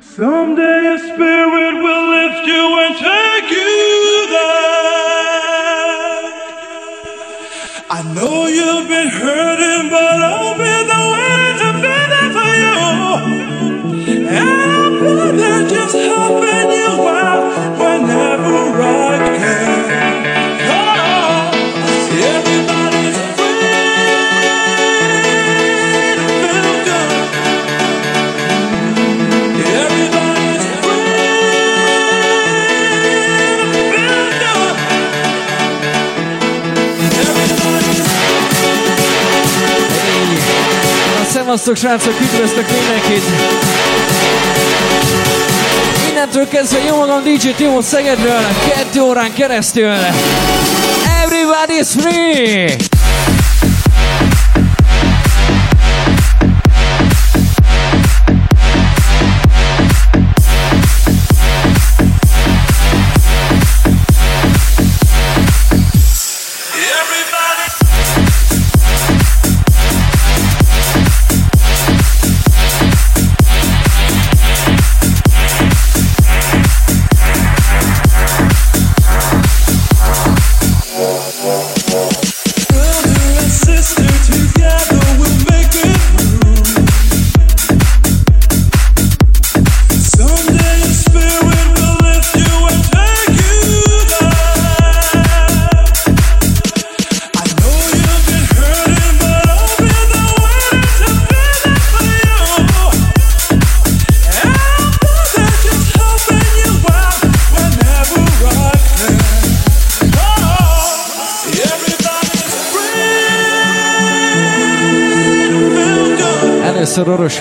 Someday a spirit will lift you and take you there. I know you've been hurting, but I'll szevasztok srácok, üdvözlök mindenkit! Innentől kezdve jó magam DJ Timo Szegedről, kettő órán keresztül. Everybody's free!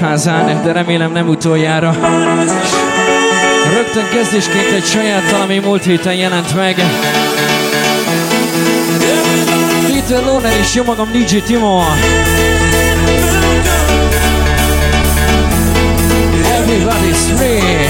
Orosházán, de remélem nem utoljára. Rögtön kezdésként egy saját, ami múlt héten jelent meg. Peter Loner és jó magam DJ Timo. Everybody's free.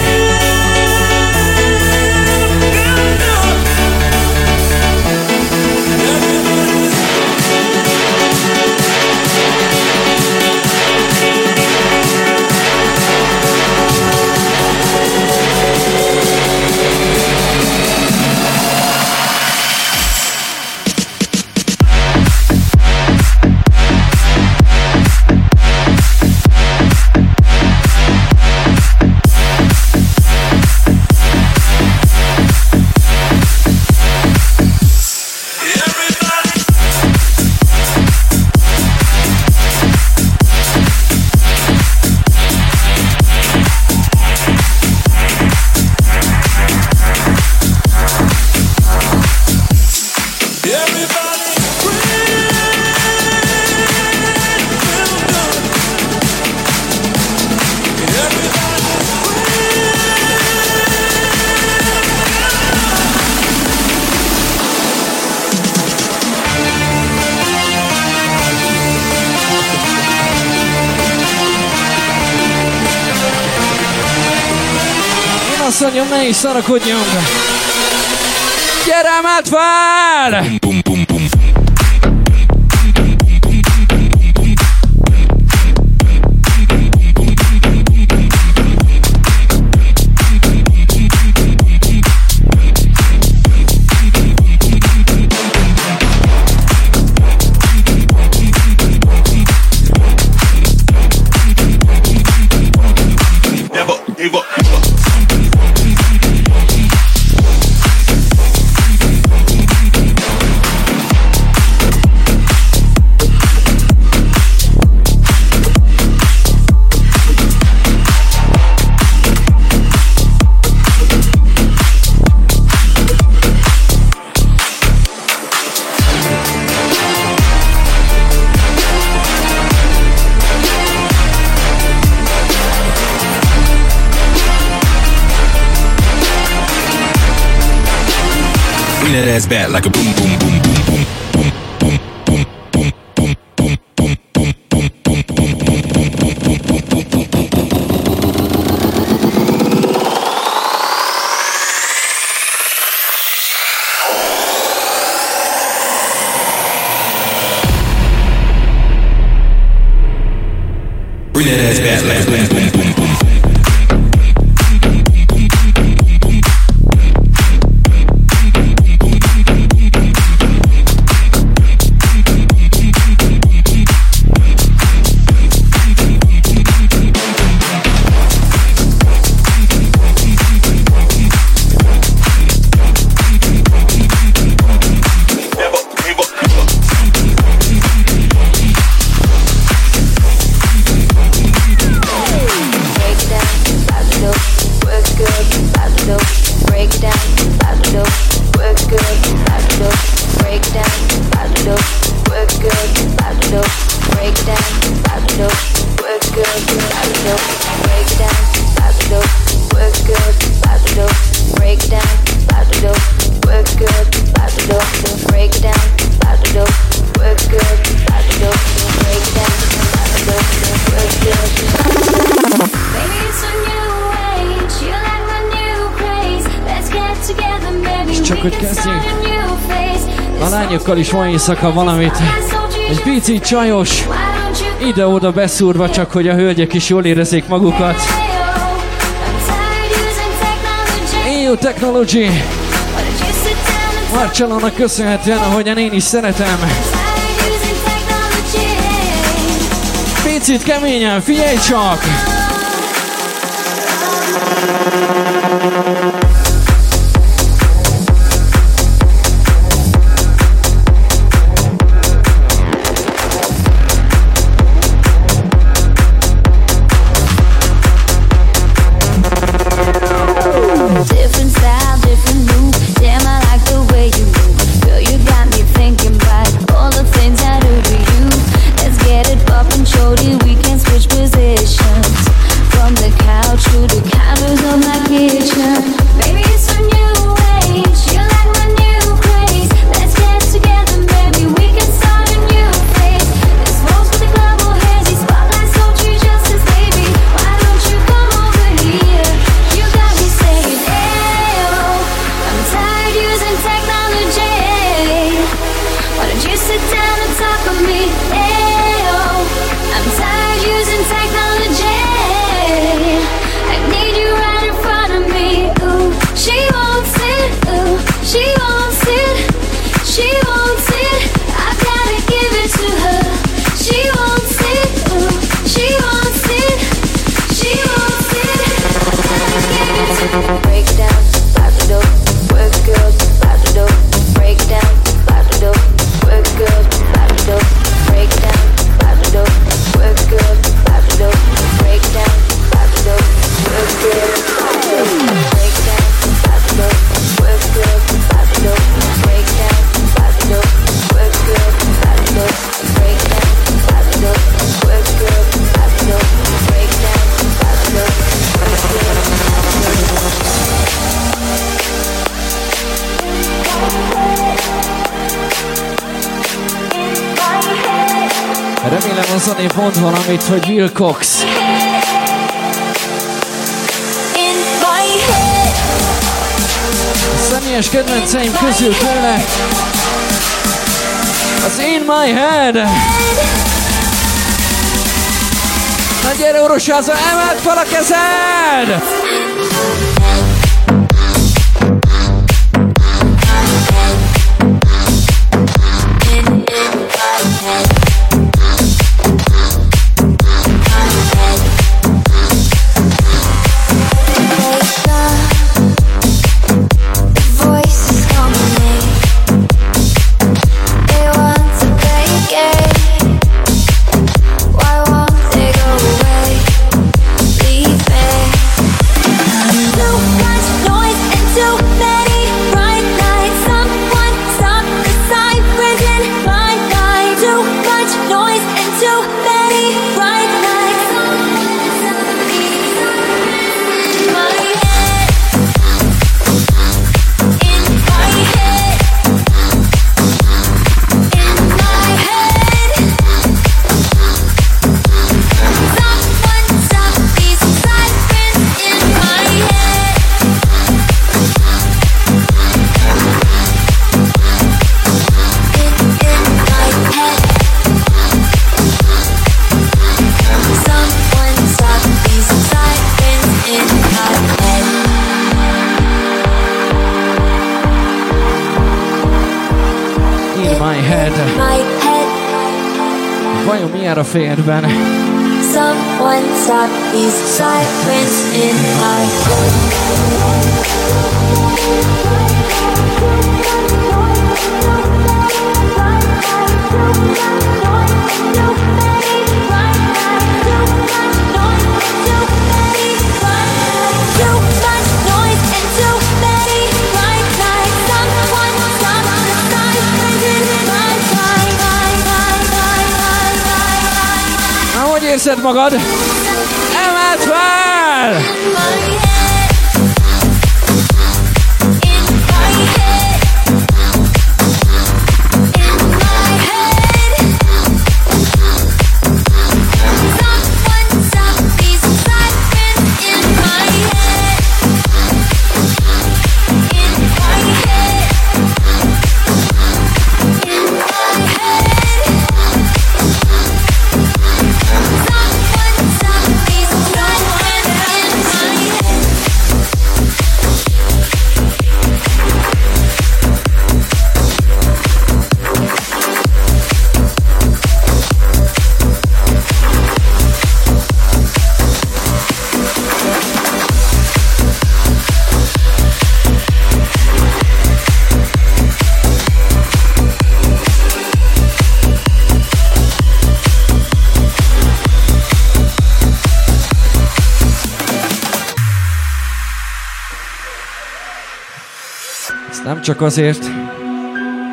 Asszonyom, ne is szarakodjunk! Gyere, át fel! Bum, bum. Ass back like a boom boom boom boom boom ma éjszaka valamit egy pici csajos, ide-oda beszúrva csak, hogy a hölgyek is jól érezzék magukat. EU Technology Marcellának köszönhetően, ahogyan én is szeretem. Picit keményen, figyelj csak! Thank you. mond valamit, hogy Wilcox. A személyes kedvenceim közül tőle az In My Head. Na gyere, orosázó, emeld fel a kezed! férben. God, my God. csak azért,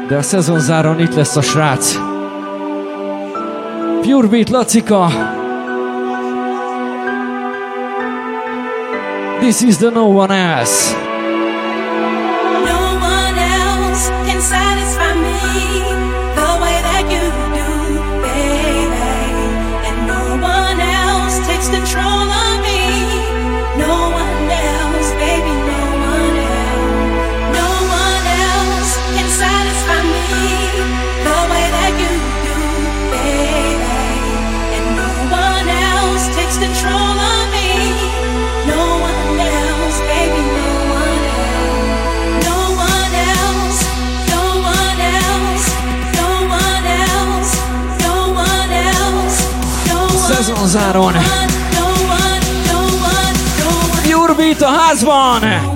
de a szezonzáron itt lesz a srác. Pure Beat Lacika! This is the no one else! Sarone. Your Vito Husband.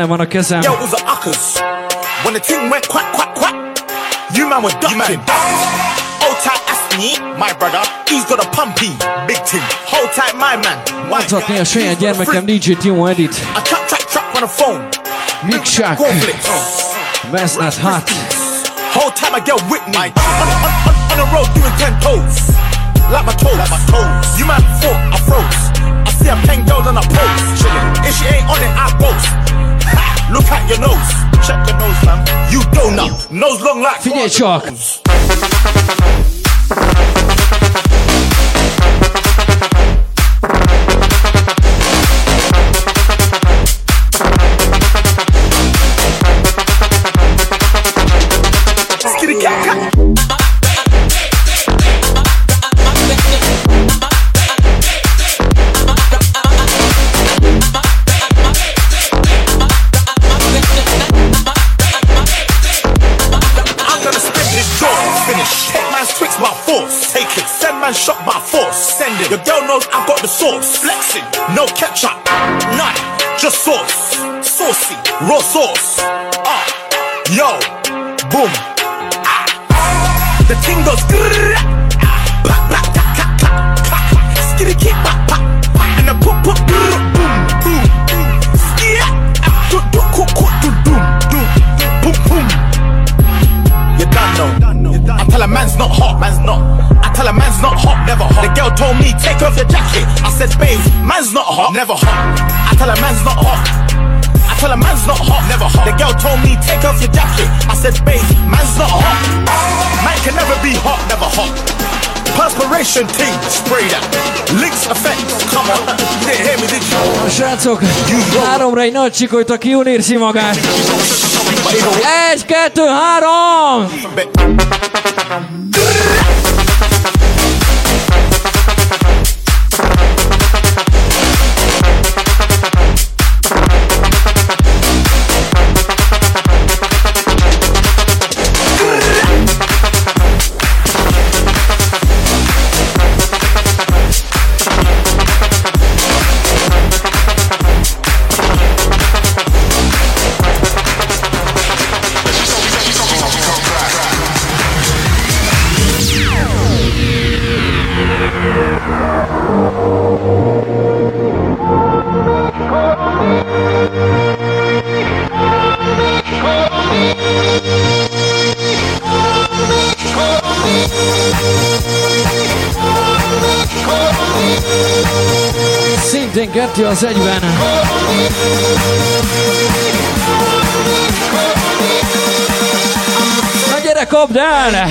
Is in um, the park. van a kezem. Yo, it was a uckers. When the thing went quack, quack, quack, you man were ducking. Hold tight, ask me, my brother. He's got a pumpy, big thing. Hold tight, my man. White Mondhatni a guy, saját he's got a gyermekem freak. DJ Timo Edit. A trap, trap, trap on the phone. Mick Shack. Cornflakes. That's not hot. Whole time I get with me. On, on, on, on the road doing ten toes. Like my toes. Like my toes. You man thought I froze. I see a pen girl on a post Chillin'. If she ain't on it, I boast. Look at your nose. Check your nose, fam. You donut. Nose long like Figyelj csak! Never hot. I tell a man's not hot. I tell a man's not hot, never hot. The girl told me, take off your jacket. I said, babe, man's not hot. Man can never be hot, never hot. Perspiration team, spray that. Links effects, come on. You didn't hear me, did you? Srácok, háromra egy nagy jól érzi magát. Egy, kettő, három! Kettő az egyben. Na gyere, kapd el!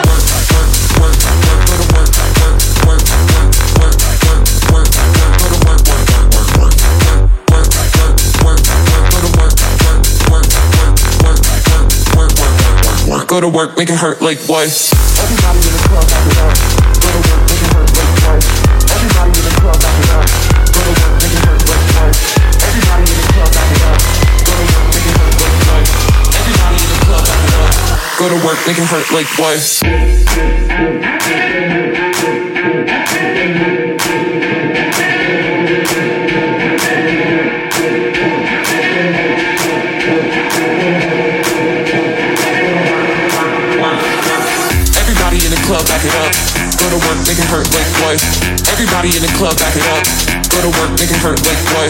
Go to work, make it hurt like what? Everybody in the club, back it up. Go to work, make it hurt like what? Everybody in the club, back it up. Go to work, make it hurt like what? Everybody in the club, back it up. Go to work, make it hurt like what? Everybody in the club, back it up. Go to work, make it hurt like what? Go to work, make it hurt like what? Everybody in the club, back it up. Go to work, make it hurt like what?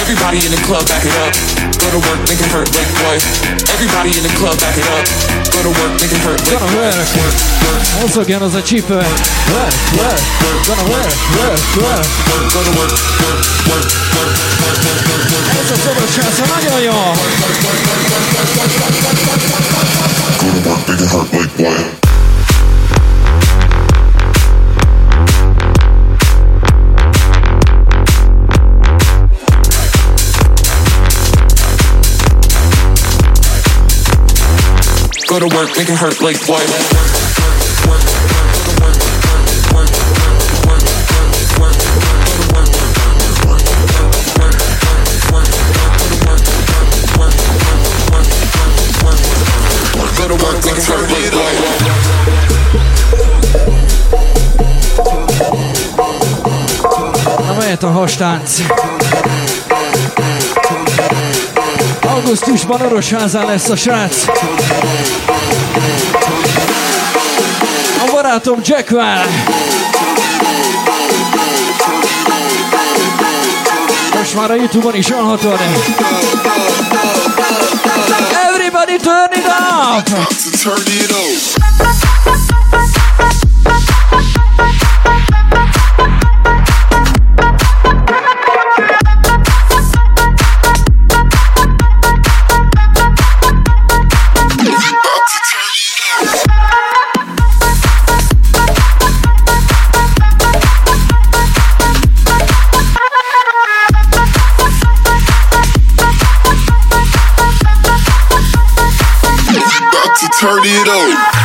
Everybody in the club, back it up. Go to work, make it hurt like what? Everybody in the club, back it up. Go to work, make it hurt like Gonna what? work. Work, work, Mozogjon az a csípő. Uh, work, work, gonna work, work, work. work. Go to work, work, work, work, work, work, work, work. Ez a szoros sászra nagyon jó. Go to work, make it hurt like what? Go to work, make it hurt like what? Go to work, make it hurt like what? Na mehet a hastánc. Augusztusban Orosházán lesz a srác. A barátom Jackwell. Most már a Youtube-on is hallhatod. Everybody turn it up! Turn it up. Turn it up.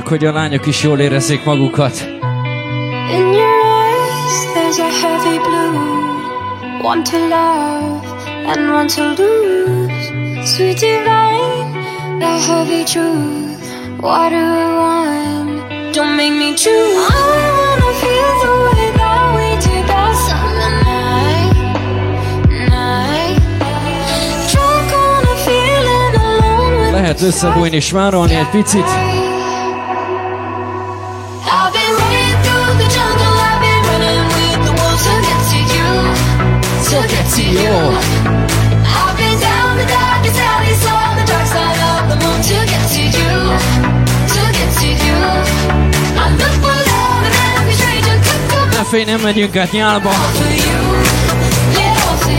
Csak hogy a lányok is jól érezzék magukat. In your eyes, there's a heavy blue. One to love and one to lose. Sweet divine, the heavy truth. What do I want? Don't make me choose. I wanna feel the way that we did that summer night. Lehet összebújni, smárolni egy picit. To get to you. You, you. Ne félj, nem megyünk át nyálba. for you, yeah, all for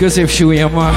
Joseph Schwimmer.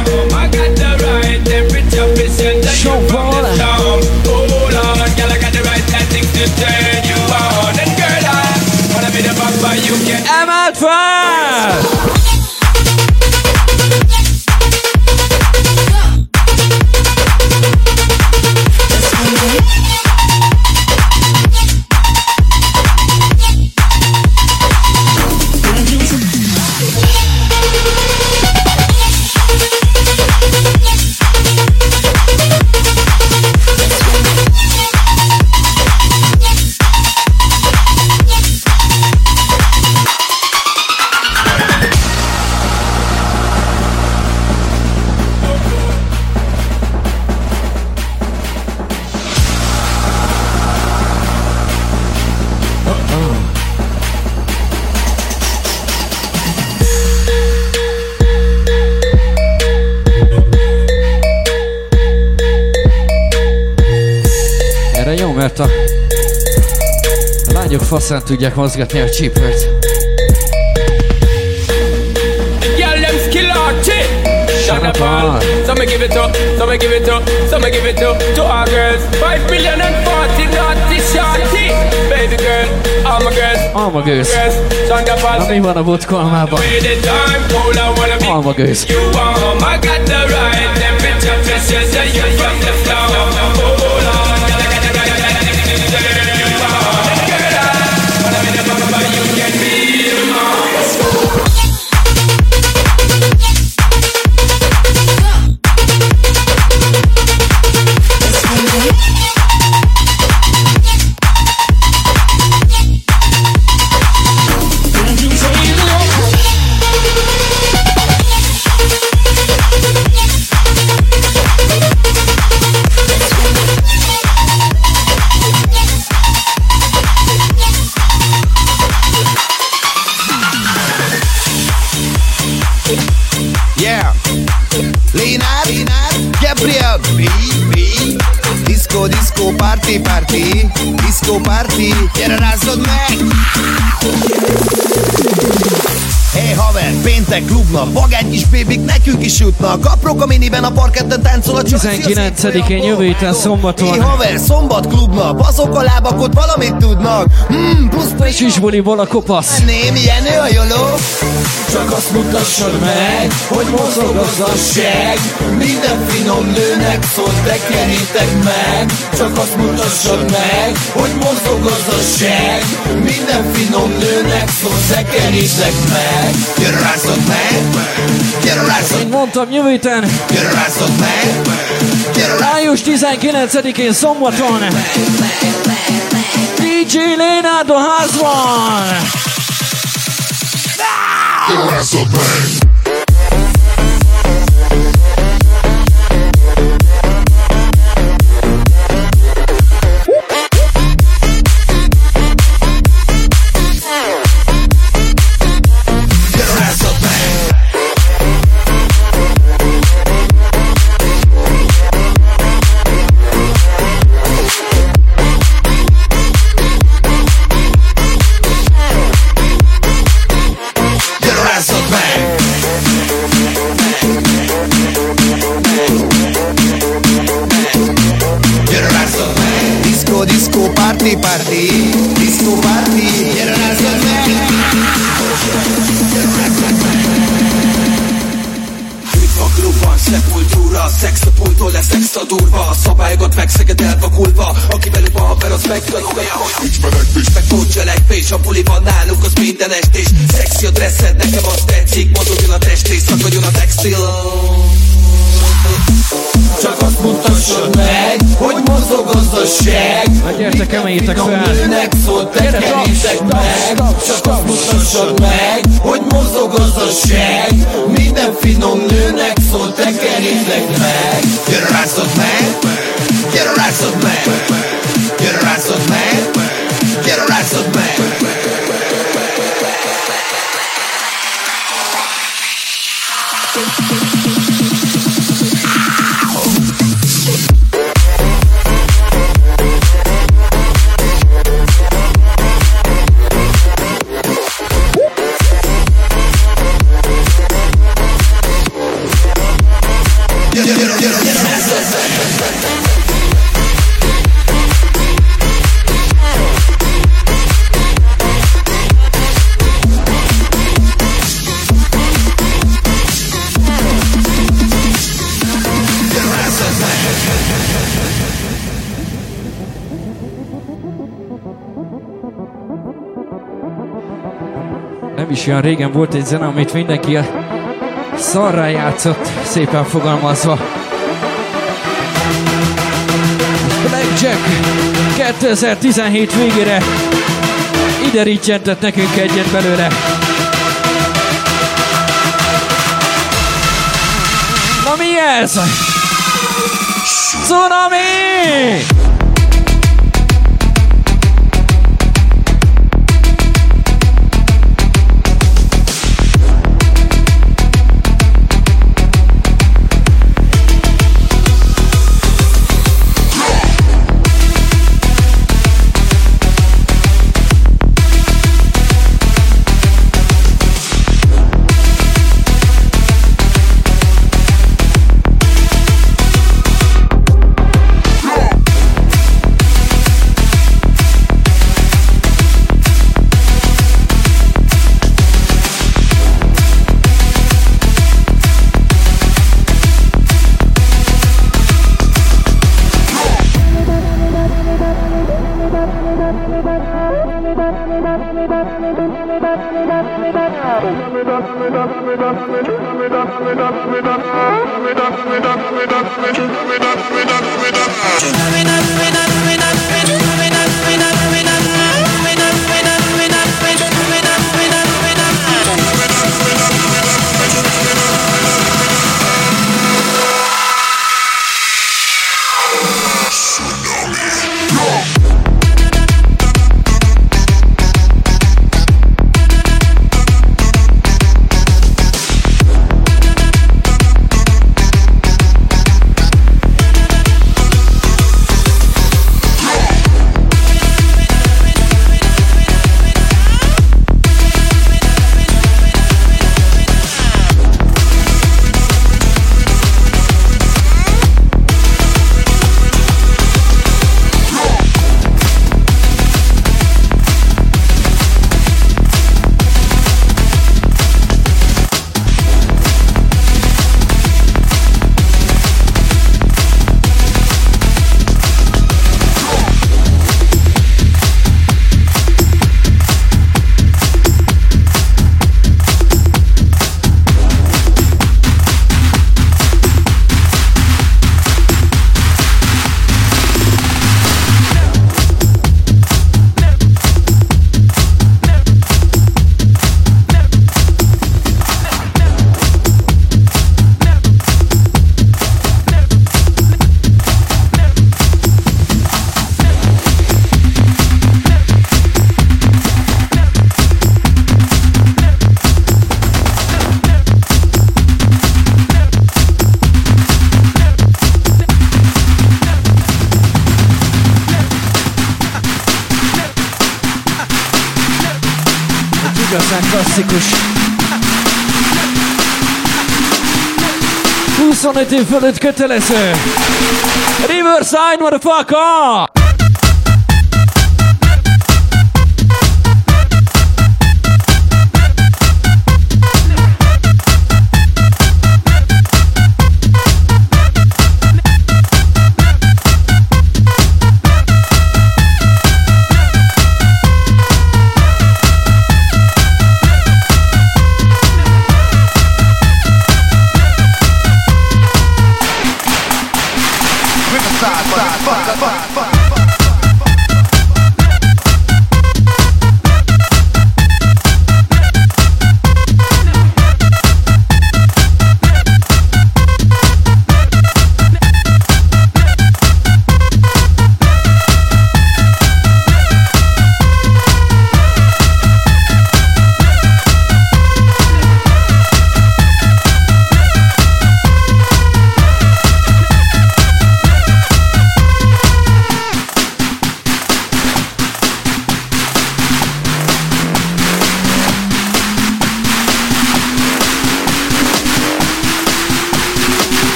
Faszán tudják mozgatni a csípőt. Girl, them skill out, chick. Shut up, all. So me give it up, so me give it up, so me give it up to our girls. Five million and forty naughty shorty. Baby girl, all my girls, Almagőz. girls. Shut up, all. Na mi van a I wanna be Almagőz. you warm. I got the right temperature, pressure, so you from the floor. Hold on. Haver, péntek klubnap, vagány kis bébik nekünk is jutnak Aprok a miniben a parketten táncol a csajszi, a 19-én szép jövő héten szombaton. Hey haver, szombat klubnap, azok a lábak ott valamit tudnak. Hmm, plusz Pesis buliból a kopasz. Ném, Jenő a joló. Csak azt mutassad meg, hogy mozog az a seg. Minden finom nőnek szól, tekerítek meg. Csak azt mutassad meg, hogy mozog az a seg. Minden finom nőnek szól, Gyere rázzad meg, gyere rázzad Mint mondtam, jövő héten, május 19-én szombaton. DJ Leonardo házban! gyere party, party Disco, party Gyere rázzad meg Itt a klubban, szepultúra Szex a pultól lesz extra durva A szabályokat megszeged elvakulva Aki velük van haver, az megtanulja Hogy nincs menekvés, meg nincs cselekvés A buliban nálunk az minden estés Szexi a dresszed, nekem az tetszik Mozogjon a testés, szakadjon a textil Csak azt mutassad meg Hogy mozog az a seg. Na gyertek, emeljétek fel! nőnek szól, Gyere, tekerítek stop, meg. Csak azt mutassad meg Hogy mozog az a seg. Minden finom nőnek szól, tekerítek meg. Gyere rázzad meg. Gyere rázzad meg. Gyere rázzad meg olyan régen volt egy zene, amit mindenki a szarrá játszott, szépen fogalmazva. Blackjack 2017 végére ide ricsentett nekünk egyet belőle. Na mi ez? Tsunami! Fölött kötelező. Riverside, motherfucker!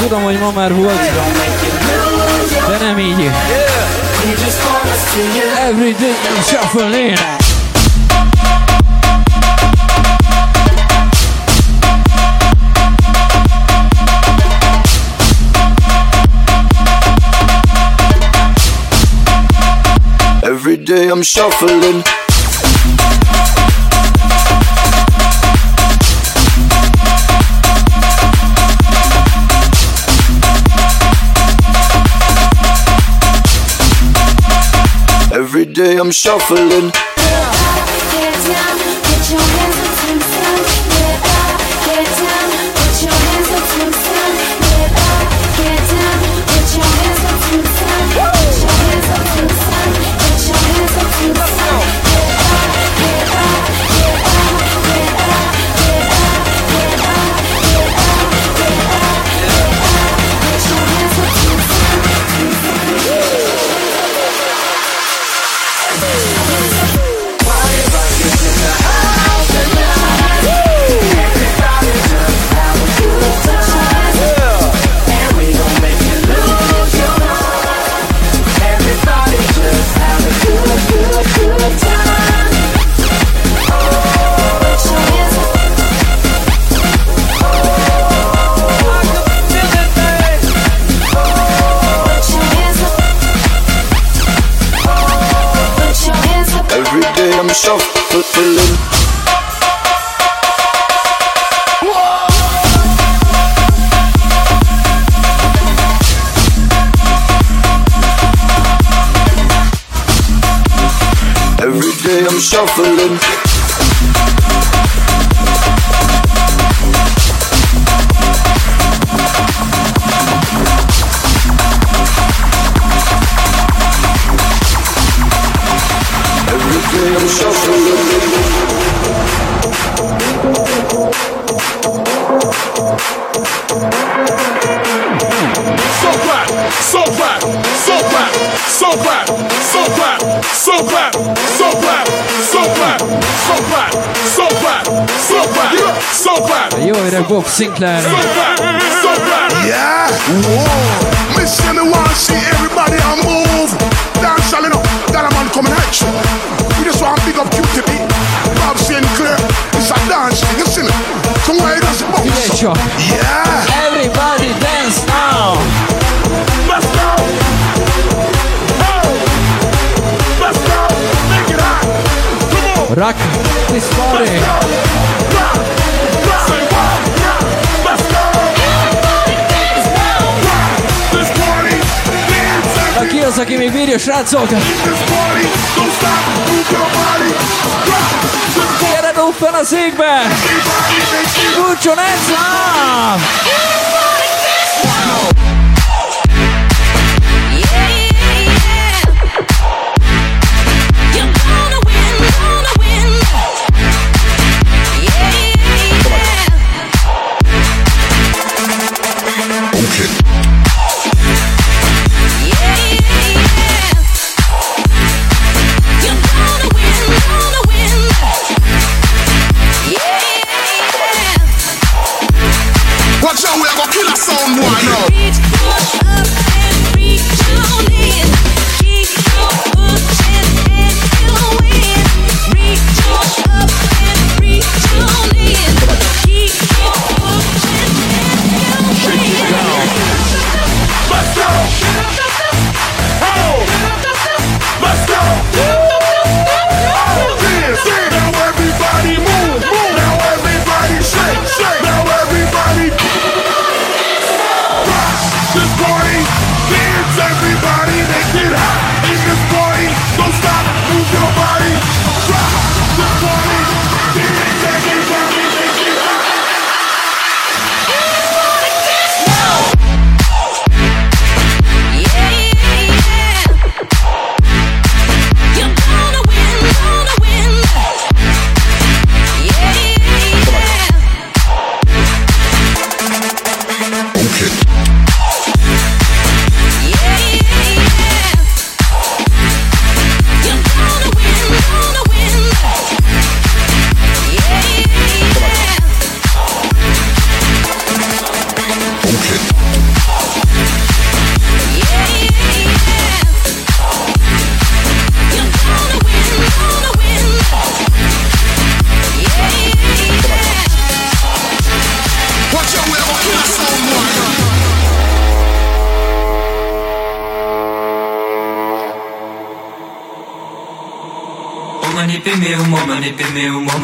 Tudom, hogy ma már volt, de nem így. Every day I'm shuffling. Every day I'm shuffling. Day I'm shuffling. Shuffling. Clap. Jó öreg Bob Sinclair. So clap, so clap. Yeah. Whoa. Miss me want see everybody on move. Dance all enough. That a man coming at you. We just want big up QTB. Bob Sinclair. It's a dance thing, you see me? So why you just bounce? Figyelj! Yeah. Everybody dance now! Let's go. Hey. Let's go. Ki az, aki még bírja, srácok? Gyere, fel a székbe! Kulcson, ez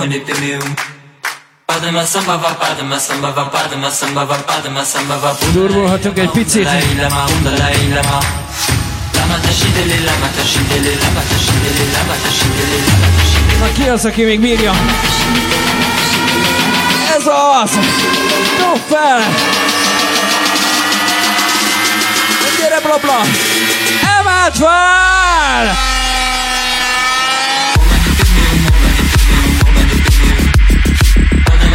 momanip meu. Padma samba va, padma samba va, padma samba va, padma samba va. Durvulhatunk egy picit. Lama, undalai, lama. Lama tasidele, lama tasidele, lama tasidele, lama tasidele, lama tasidele. Na ki az, aki még bírja? Ez az! Dob fel! Gyere, blabla! Emelt fel!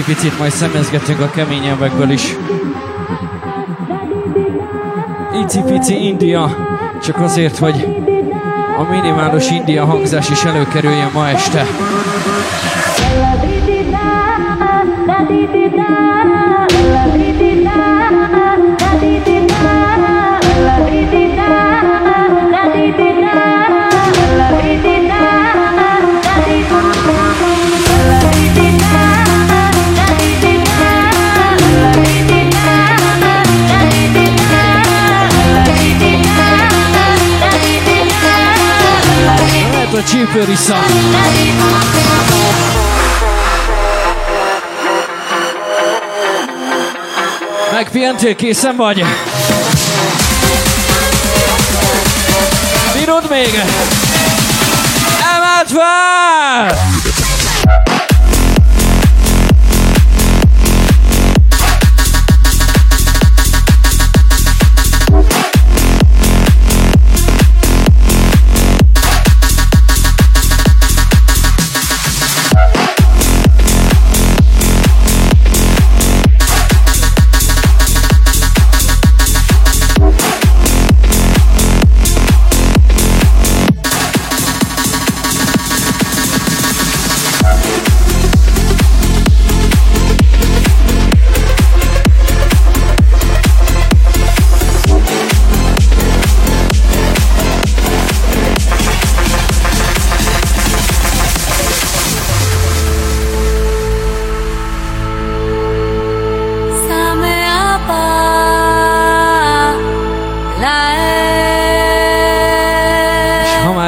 Icipicit majd szemezgetünk a keményebbekből is. Icipici India, csak azért, hogy a minimális India hangzás is előkerüljön ma este. A csípő vissza. Megpihentél, készen vagy? Bírod még?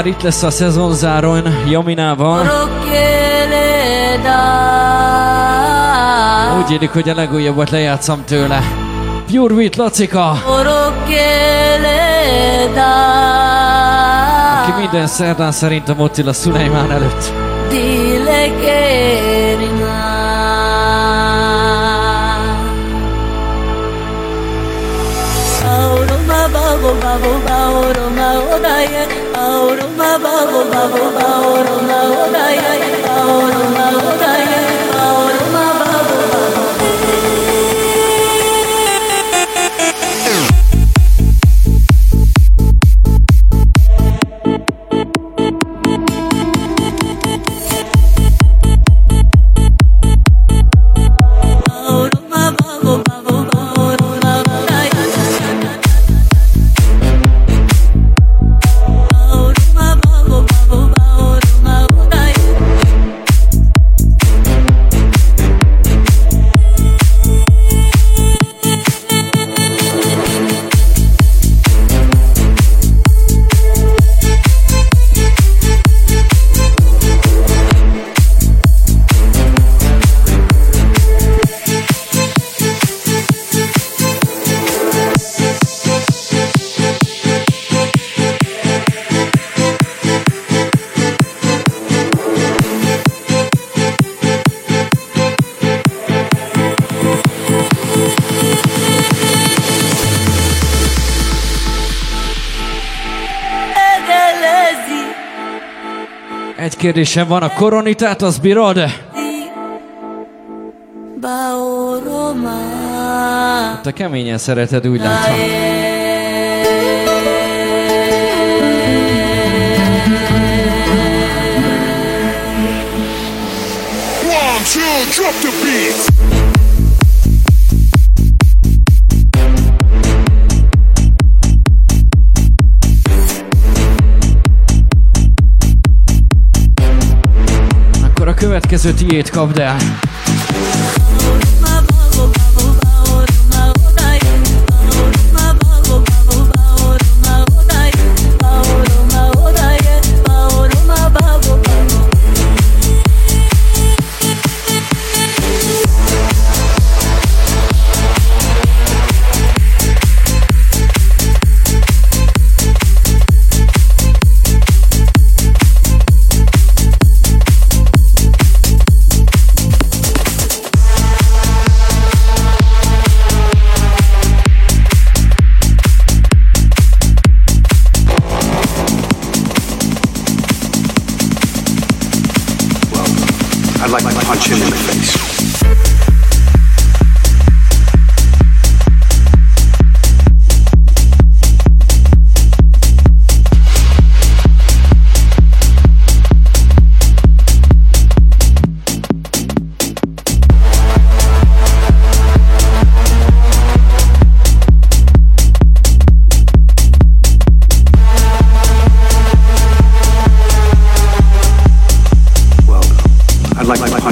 Már itt lesz a szezonzáron Jaminával. Úgy élik, hogy a legújabbat lejátszom tőle. Pure Wheat Lacika, aki minden szerdán szerintem ott ül a Szulejmán előtt. Dile querina Auruma bago bago bauruma baba baba baba bubble bubble bubble kérdésem van, a koronitát az bírod? Te keményen szereted, úgy látom. Következő tiét kapd el.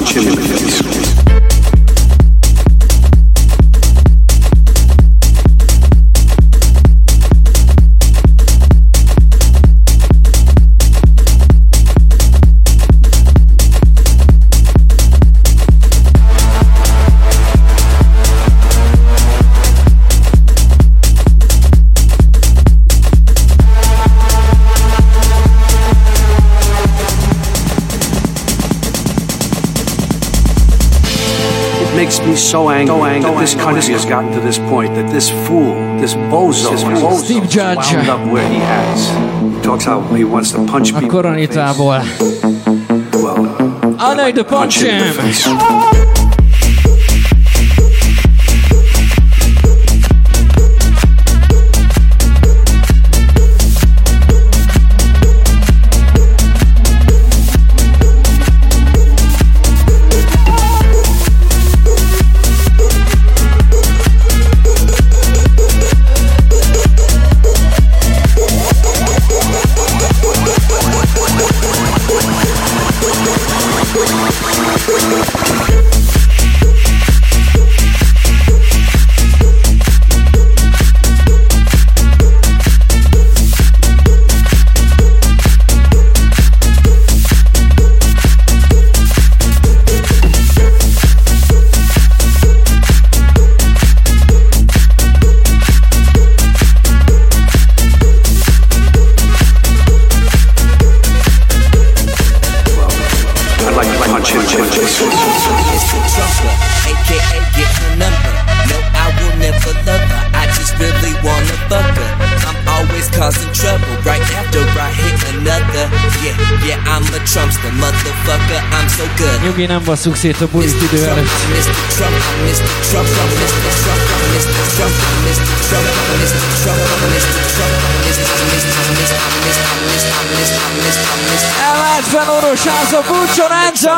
чем so angry, so angry that this country has gotten to this point, that this fool, this bozo, this bozo Steve Judge. wound up where he has. He talks how he wants to punch A people. koronitából. Well, I need to punch punch him oké, nem basszuk szét a bulit idő előtt. Elvált fel orosház a Bucsoránca!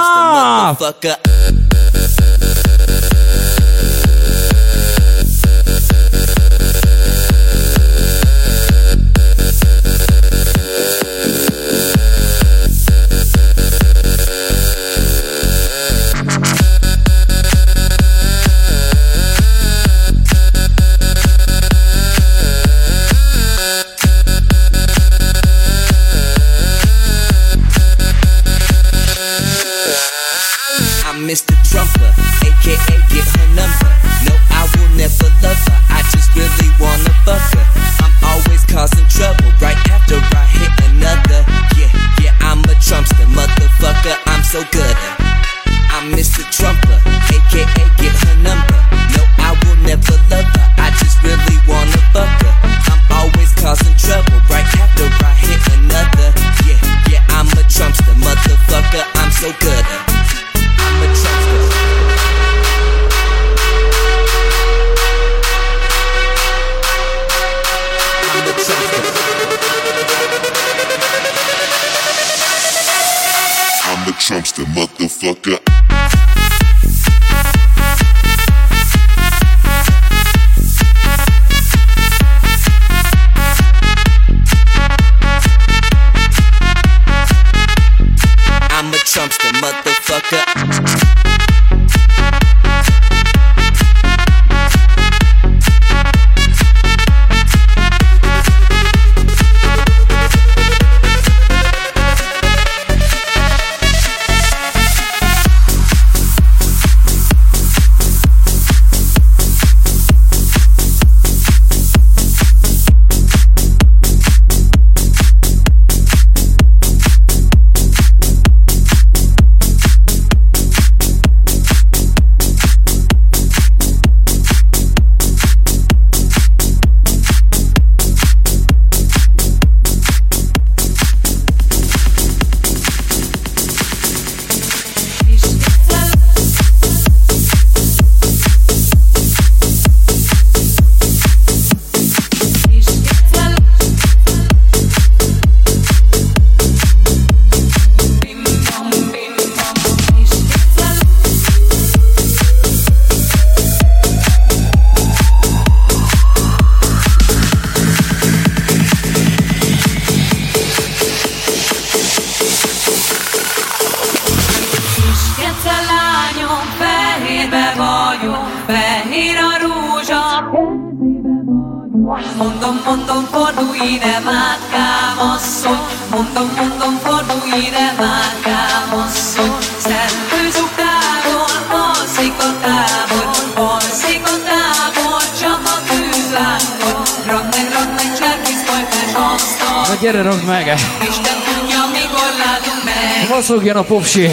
drugie na powsi.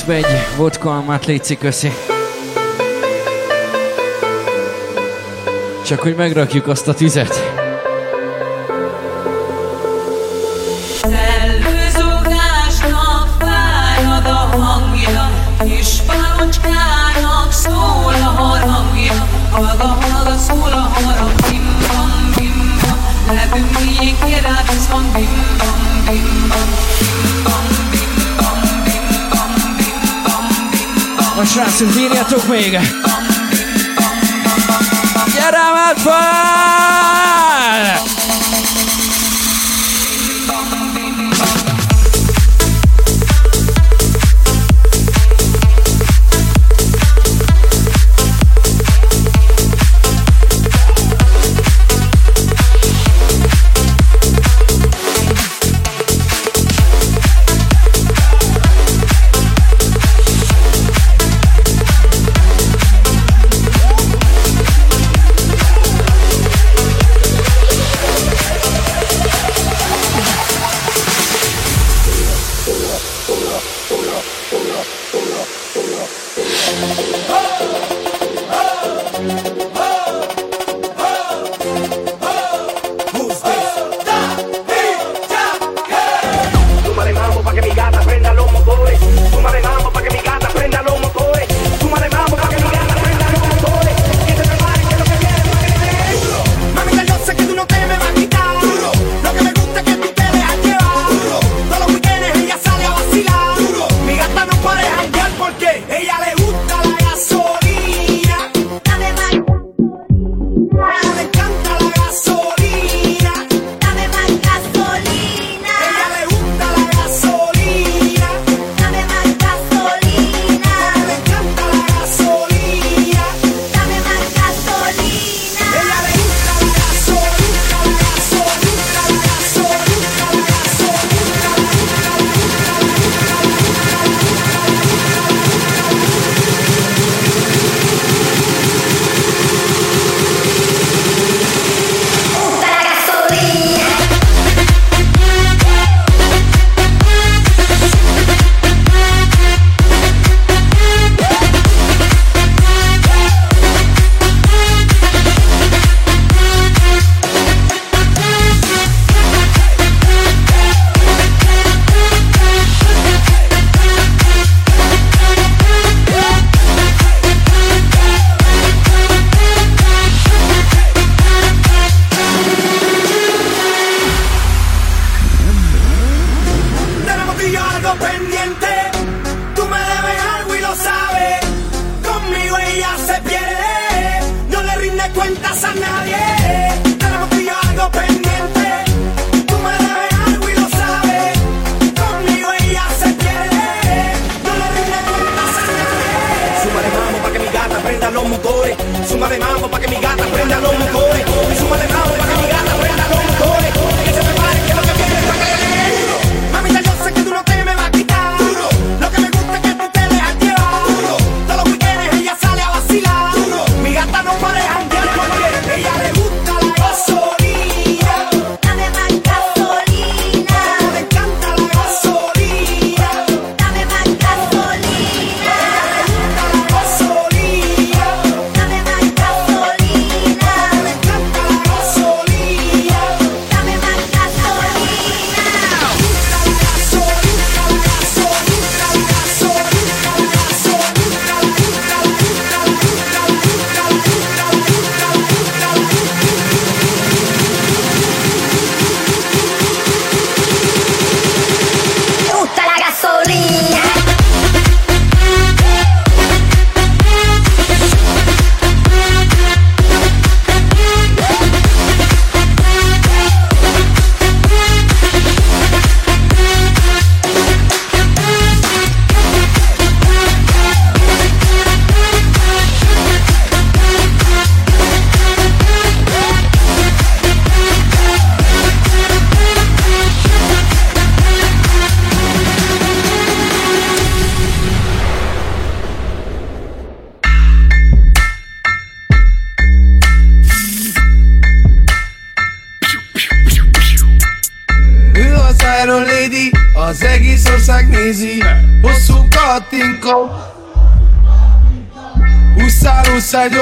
Hozz be egy vodkalmát, légy köszi. Csak hogy megrakjuk azt a tüzet. Srácok, írjatok még! Gyere már fel!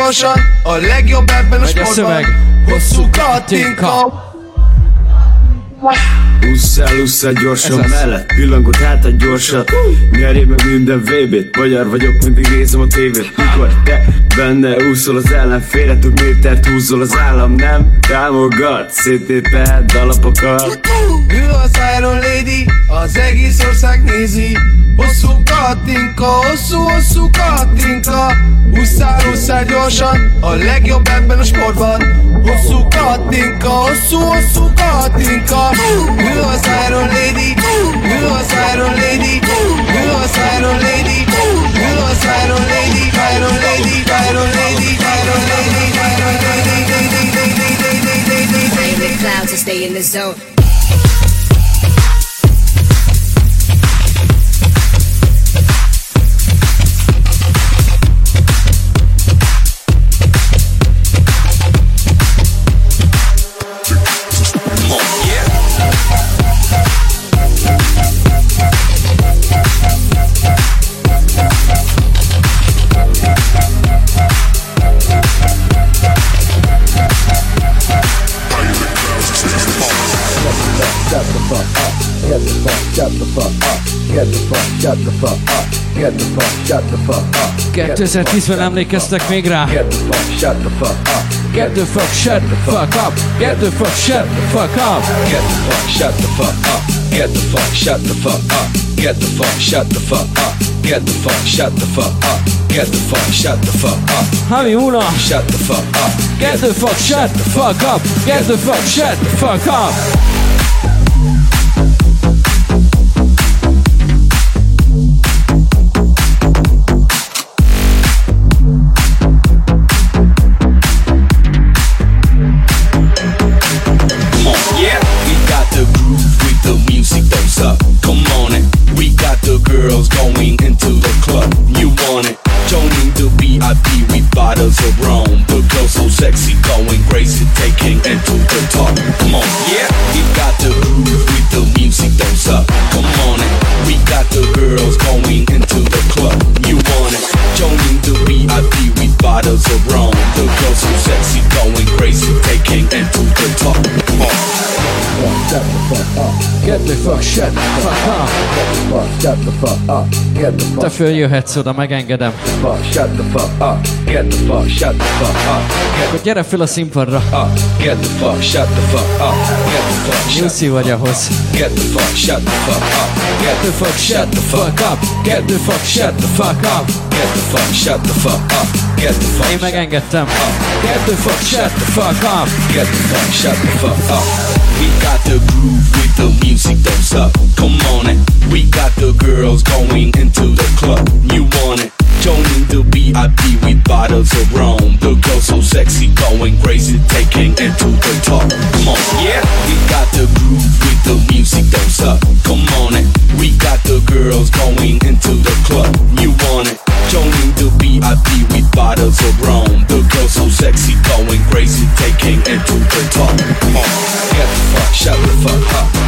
Gyorsan, a legjobb ebben a Megy a sportban szöveg. Hosszú katinka Ússzál, ússzál gyorsan. Mellett Pillangot hát a gyorsat Nyerjél meg minden VB-t Magyar vagyok, mindig nézem a tévét. Mikor te benne úszol az ellenfélre Több métert húzol az állam nem? Támogat, széttéped alapokat Ő az Iron Lady, az egész ország nézi. Hosszú katinka, hosszú-hosszú katinka. Huszár, huszár gyorsan, a legjobb ebben a sportban. Hosszú katinka, hosszú-hosszú katinka. Ő az Iron Lady, ő az Iron Lady Ő az Iron Lady, ő az Iron Lady Iron Lady, Clouds to stay in the zone. Shut the fuck up. Get the fuck, shut the fuck up. 2010-ben emlékeztek még rá? Get the fuck, shut the fuck up. Get the fuck, shut the fuck up. Get the fuck, shut the fuck up. Get the fuck, shut the fuck up. Get the fuck, shut the fuck up. Get the fuck, shut the fuck up. Get the fuck, shut the fuck up. Get the fuck, shut the fuck up. Hami uno. Shut the fuck up. Get the fuck, shut the fuck up. Get the fuck, shut the fuck up. Girls going into the club. You want it? Joining the VIP with bottles of rum. The girls so sexy, going crazy, taking it to the top. Come on, yeah. We got the groove with the music that's up. Come on it. We got the girls going into the club. You want it? Joining the VIP with bottles of rum. The girls so sexy, going crazy, Get the fuck, shut the fuck up. Get the fuck, shut the fuck up. Get the Te fuck, följöhetsz oda, megengedem. fuck, shut the fuck up. Get the fuck, shut the fuck up. Akkor gyere föl a színpadra. Get the fuck, shut the fuck up. Get the fuck, shut Nyuszi vagy ahhoz. Get the fuck, shut the fuck up. Get the fuck, shut the fuck up. Get the fuck, shut the fuck up. Get the fuck, shut the fuck up. Get the fuck, Én megengedtem. Get the fuck, shut the fuck up. Get the fuck, shut the fuck up. We got the groove with the music that's up. Come on it. We got the girls going into the club. You want it? Joining the VIP with bottles of rum. The girls so sexy, going crazy, taking it to the top. Come on, yeah. We got the groove with the music that's up. Come on it. We got the girls going into the club. You want it? Joining the VIP with bottles of rum. The girls so sexy, going crazy, taking it to the top. Come on. Get the fuck, shut the fuck up.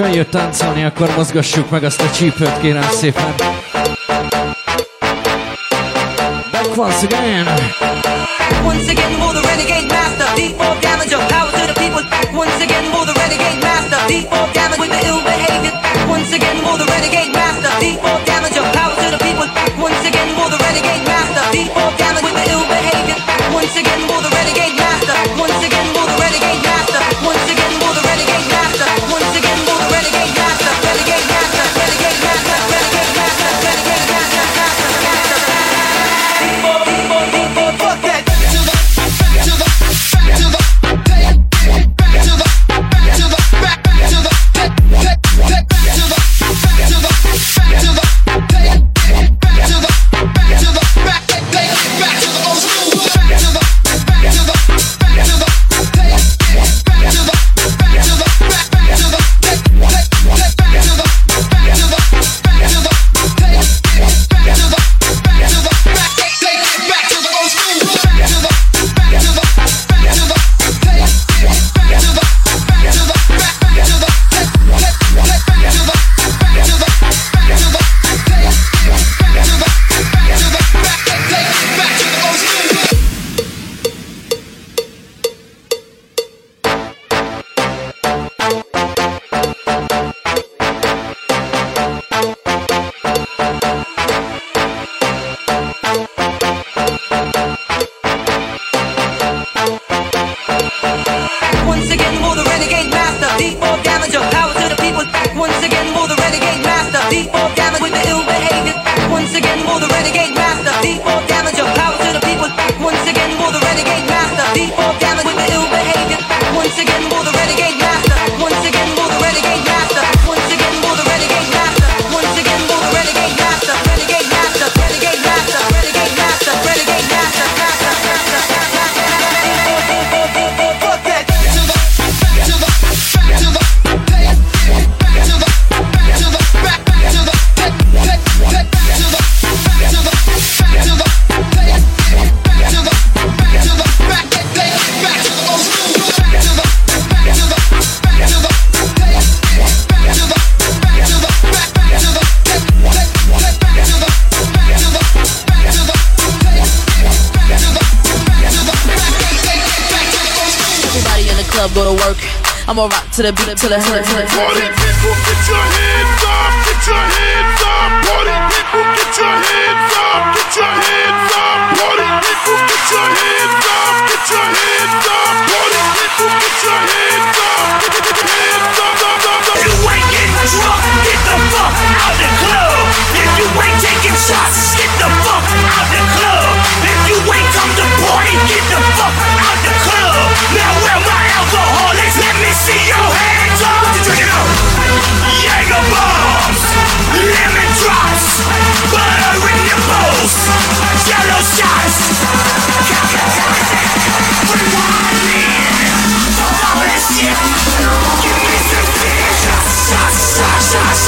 Följött táncolni, akkor mozgassuk meg azt a csípőt, kérem szépen. Back once again. Once again, more the renegade master. D4 damage of power to the people. Back once again, more the renegade master. D4 damage with the ill behavior. Back once again, more the renegade master. D4 damage of power I'ma rock to the beat till the hood. Party people, get your hands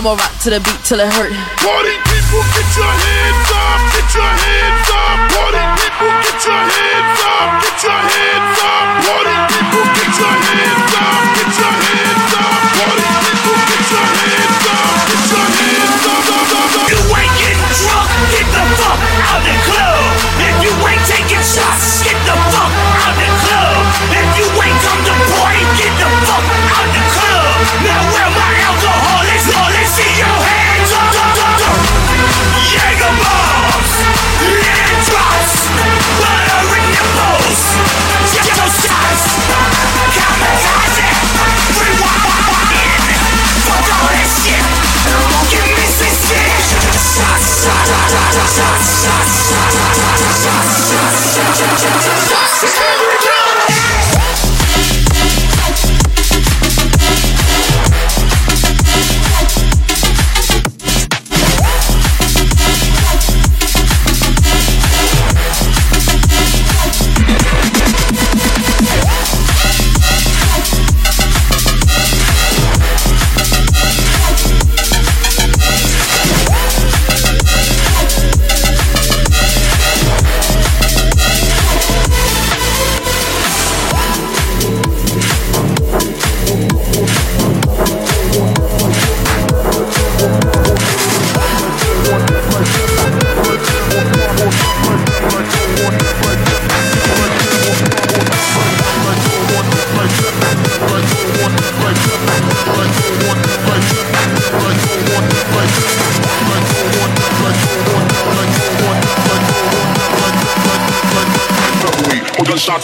I'ma rock to the beat till it hurt. Party people, get your hands up!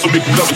so big love.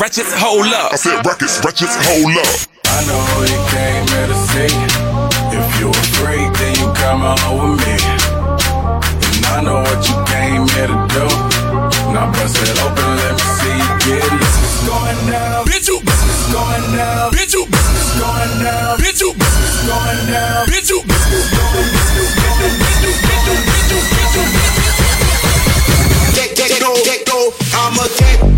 wretches, hold up. I said records, wretches, hold up. I know you came here to see. If you're afraid, then you come home with me. And I know what you came here to do. Now bust it open, let me see you get it. Business going going down. Bitch, you. This is going down, bitch. You going down, bitch. You going down, bitch. You going down, bitch. You going down, bitch. You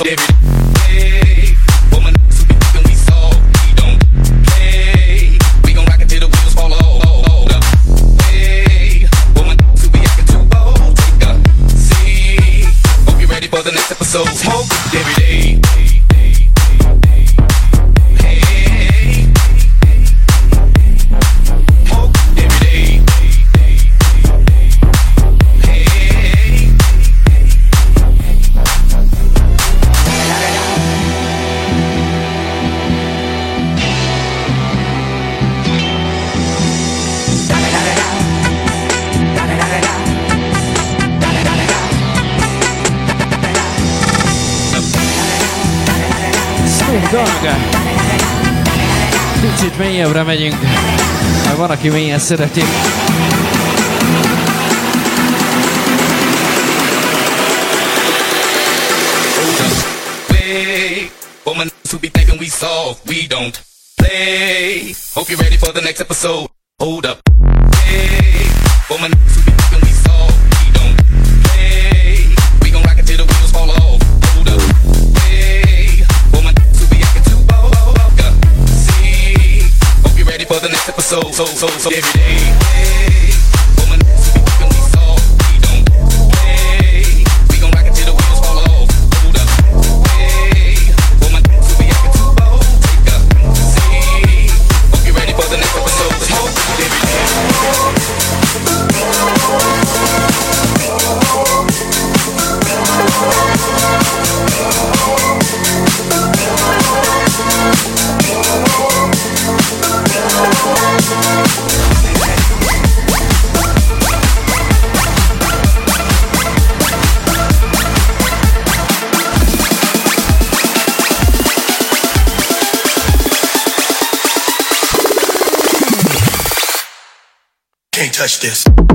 so mélyebbre megyünk, mert van, aki mélyen szereti. Woman, who be thinking we soft, we don't play. Hope you're ready for the next episode. Hold up. Hey, woman, be episode. So, so, so every day. touch this.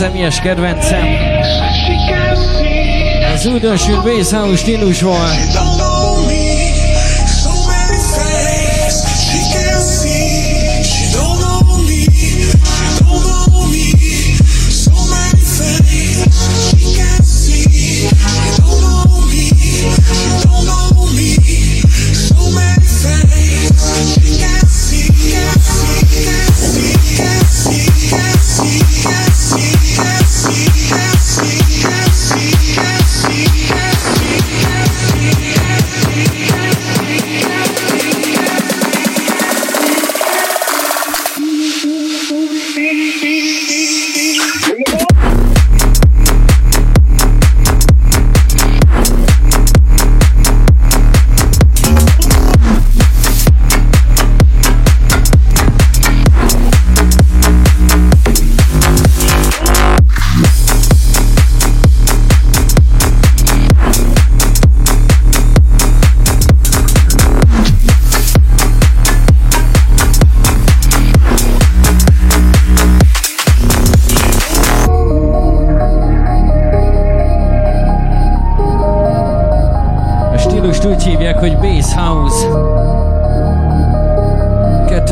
személyes kedvencem. Az újdonsült bass house stílusból.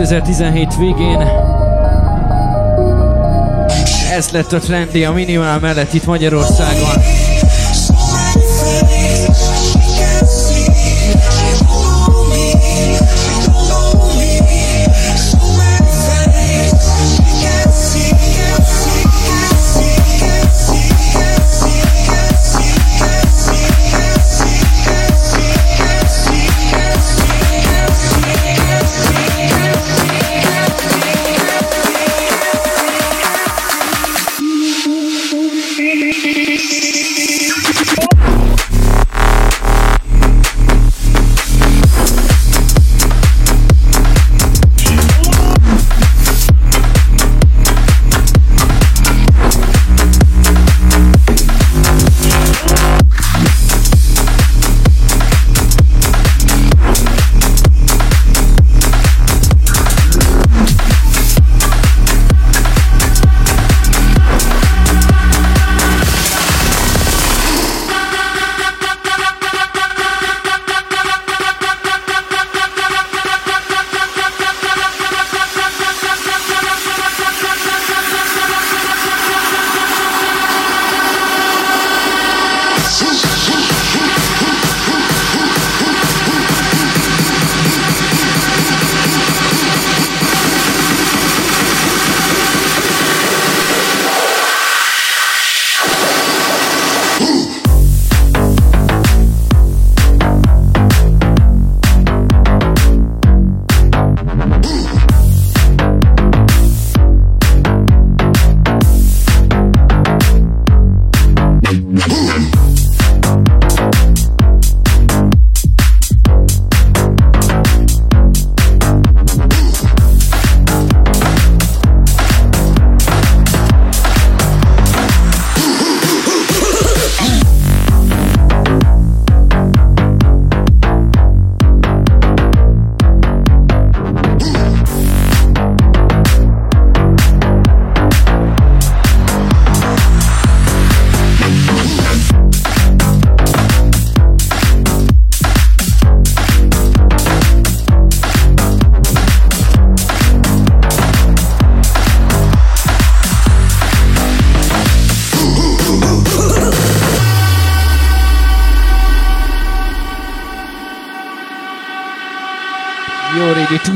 2017 végén ez lett a trendi a minimál mellett itt Magyarországon.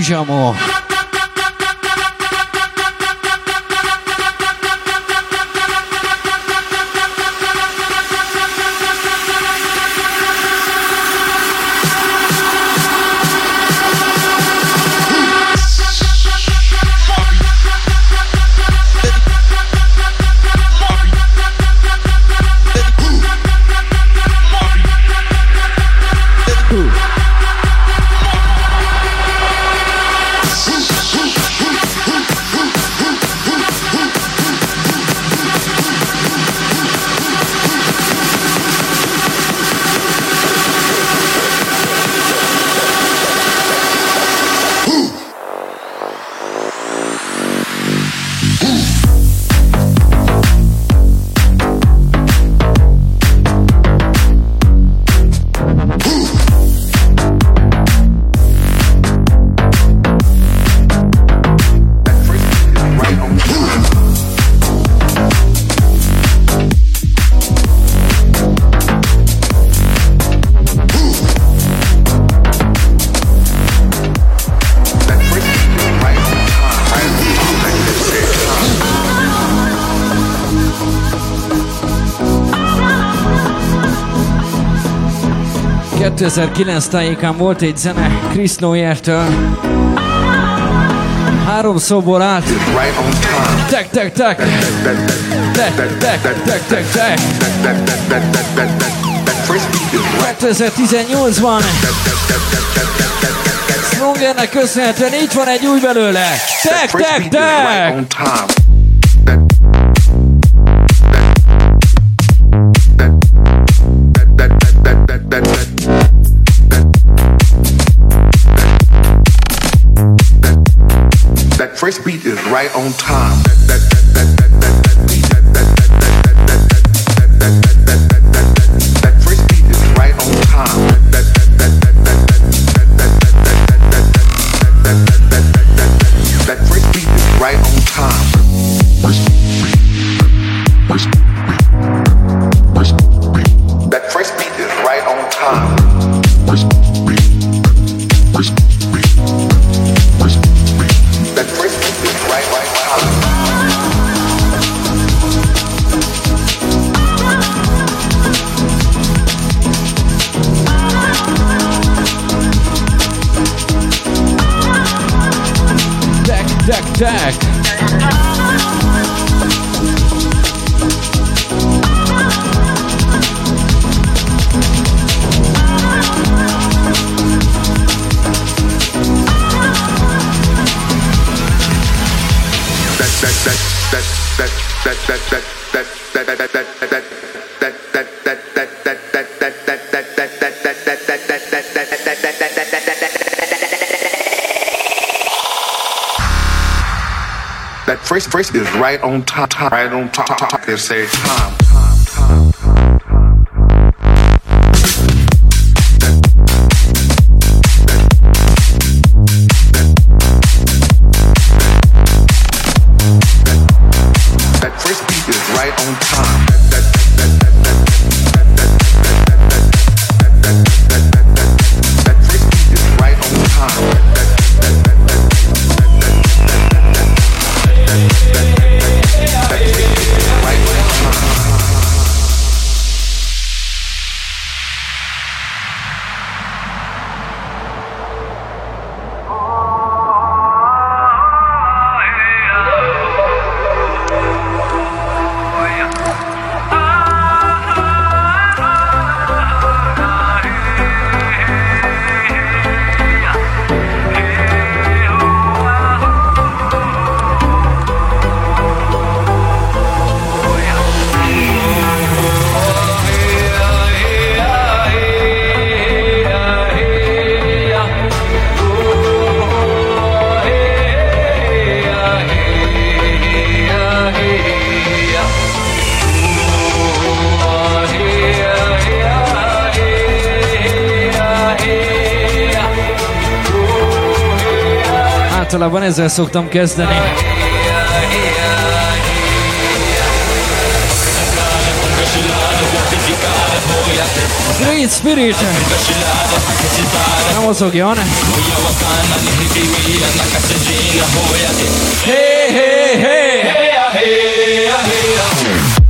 diciamo 2009 tájékán volt egy zene Chris Noyer-től. Három szóból állt. Tek, tek, tek. Tek, tek, tek, tek, tek. 2018-ban Strongernek köszönhetően itt van egy új belőle. Tek, tek, tek. Beat is right on time. First is right on top, top right on top, top, top. They say time. ezzel szoktam kezdeni. Great Spirit! Nem! Hey, hey, hey! hey, hey, hey, hey.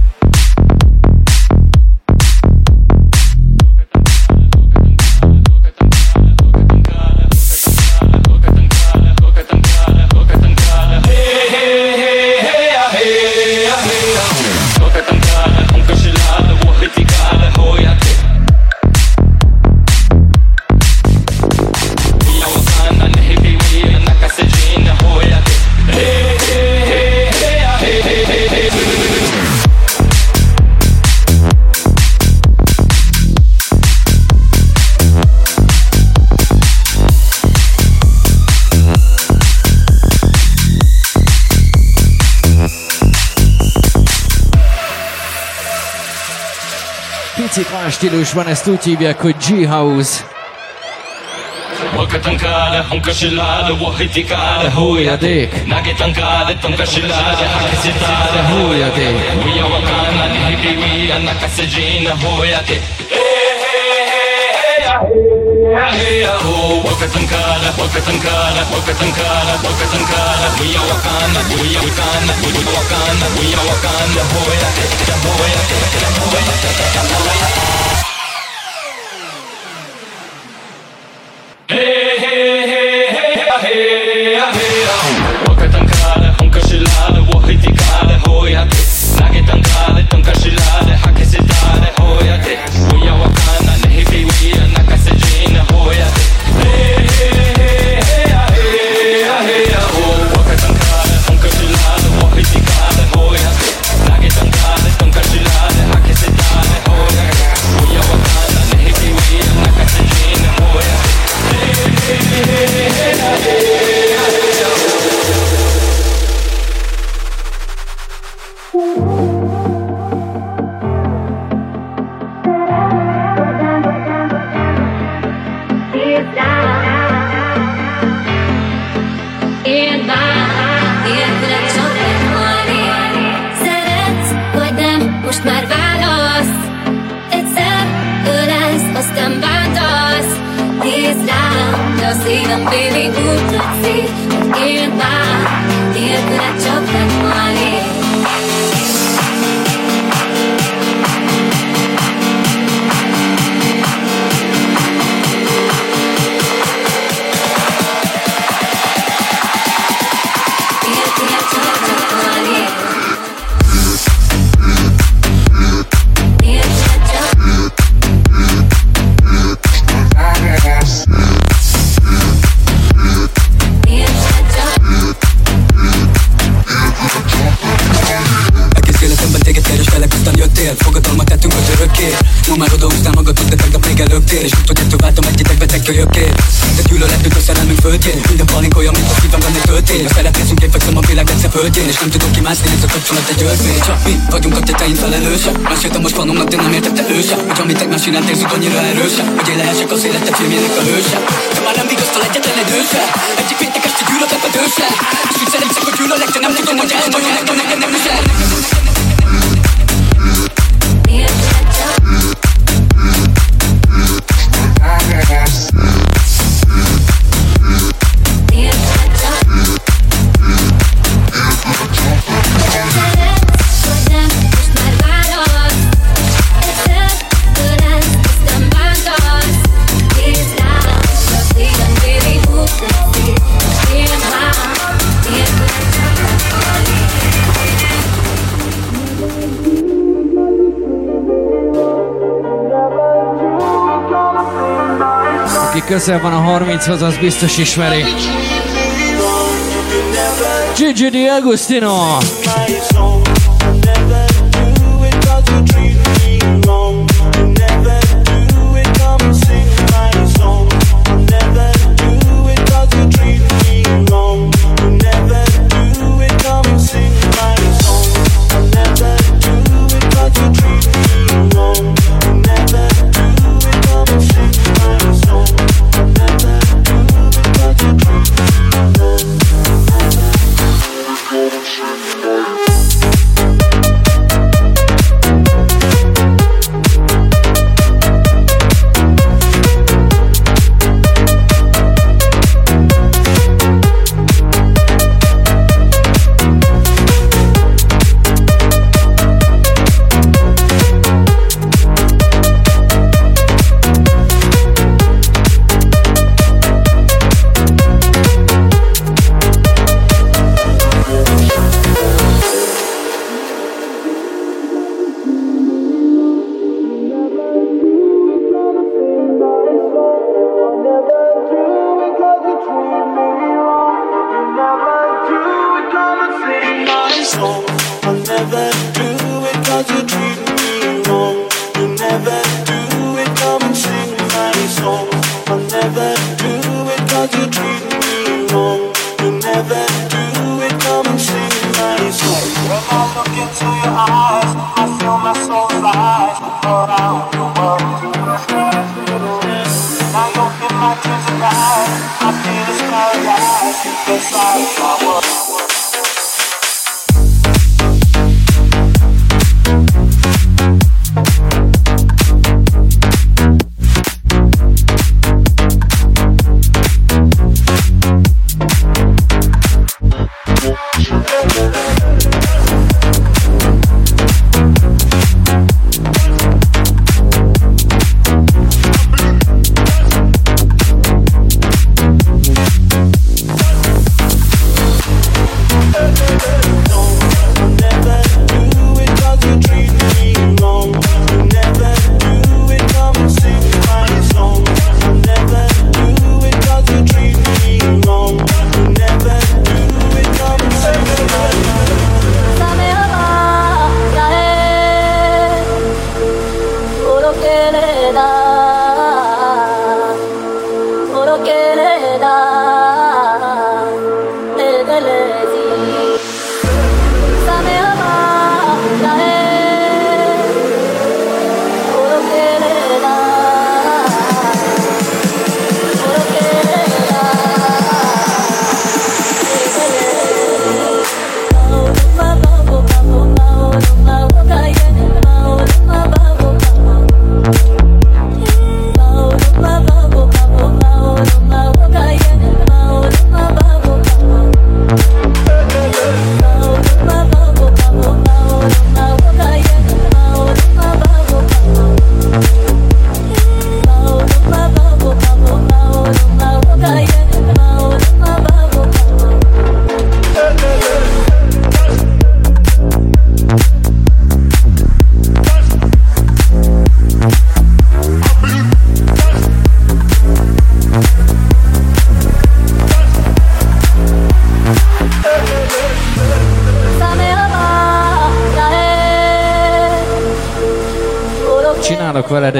Stílusban ezt úgy hívják, hogy G-House. وكتنكالة هنكشلالة وهتكالة هو يا ديك ناقتنكالة تنكشلالة حكستالة هو يا ديك ويا وكانا نهبي ويا نكسجين هو يا ديك وكتنكالة وكتنكالة وكتنكالة وكتنكالة ويا وكانا ويا وكانا ويا وكانا ويا وكانا هو يا ديك هو يا ديك هو يا ديك هو يا ديك világ egyszer földjén És nem tudok kimászni, ez a kapcsolat egy örvény Csak mi vagyunk a tetein felelősek Meséltem most vanomnak, de nem értette ő sem Hogy amit egymás iránt érzünk annyira erősen Hogy én lehessek az életed filmjének a hőse. De már nem vigasztal egyetlen egy őse. Egyik péntek este gyűlölet a dőse. És úgy szeretszek, hogy gyűlölek, de nem tudom, hogy elmondják, hogy nekem nem visel Aki közel van a 30-hoz, az biztos ismeri. Gigi Di Agostino.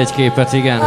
Egy képet, igen.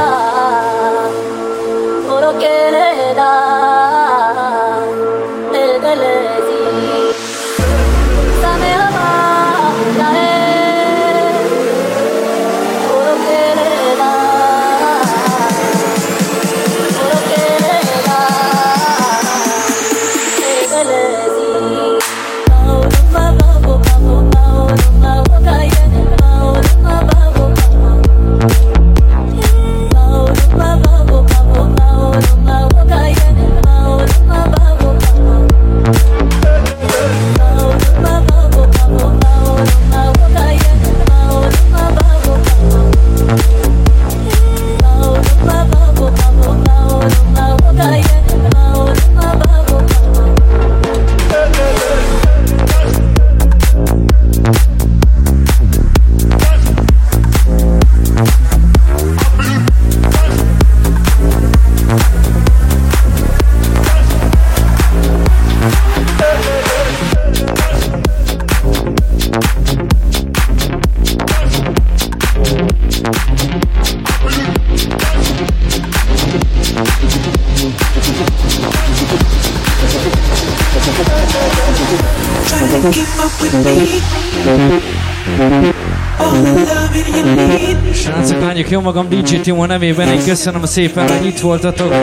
Lányok, jó magam Díj Timo nevében én köszönöm szépen, hogy itt voltatok.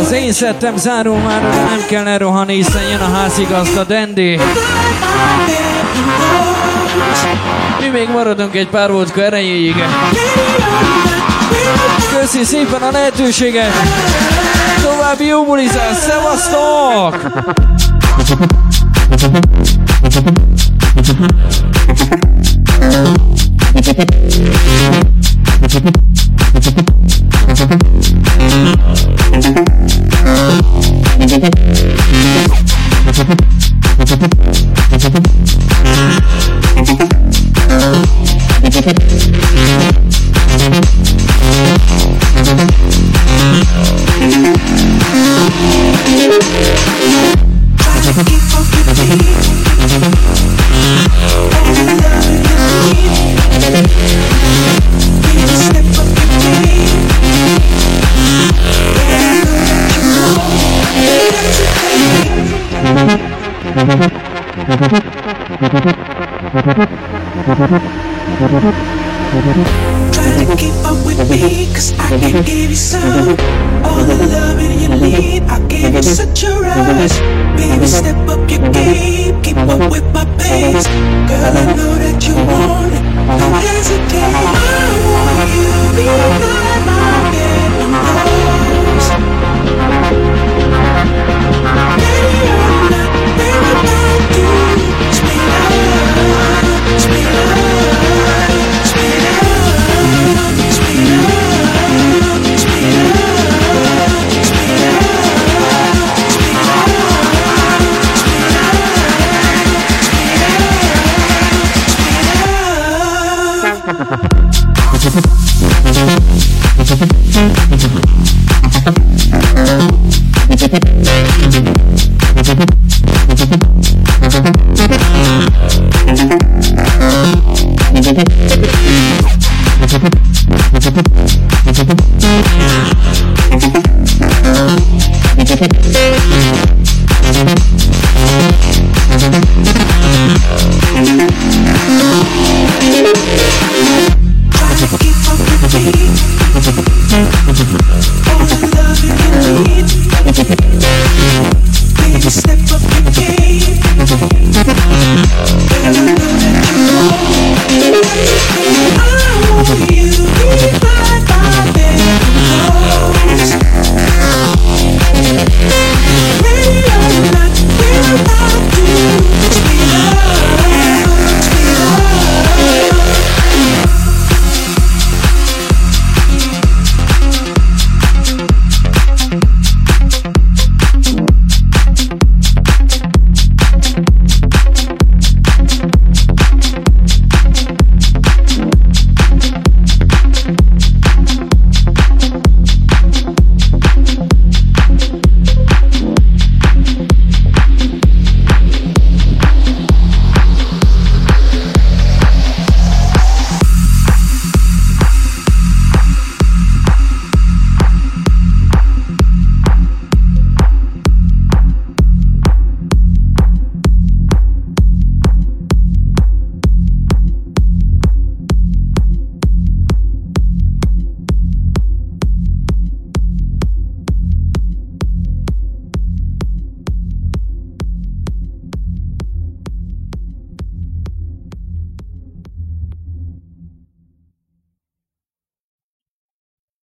Az én szettem zárul már, nem kell elrohanni, hiszen jön a házigazda Dandy. Mi még maradunk egy pár vodka erejéig. Köszi szépen a lehetőséget! További jó bulizás, szevasztok! Give you some. All the loving you need, I gave you such a rush. Baby, step up your game, keep up with my pace. Girl, I know that you want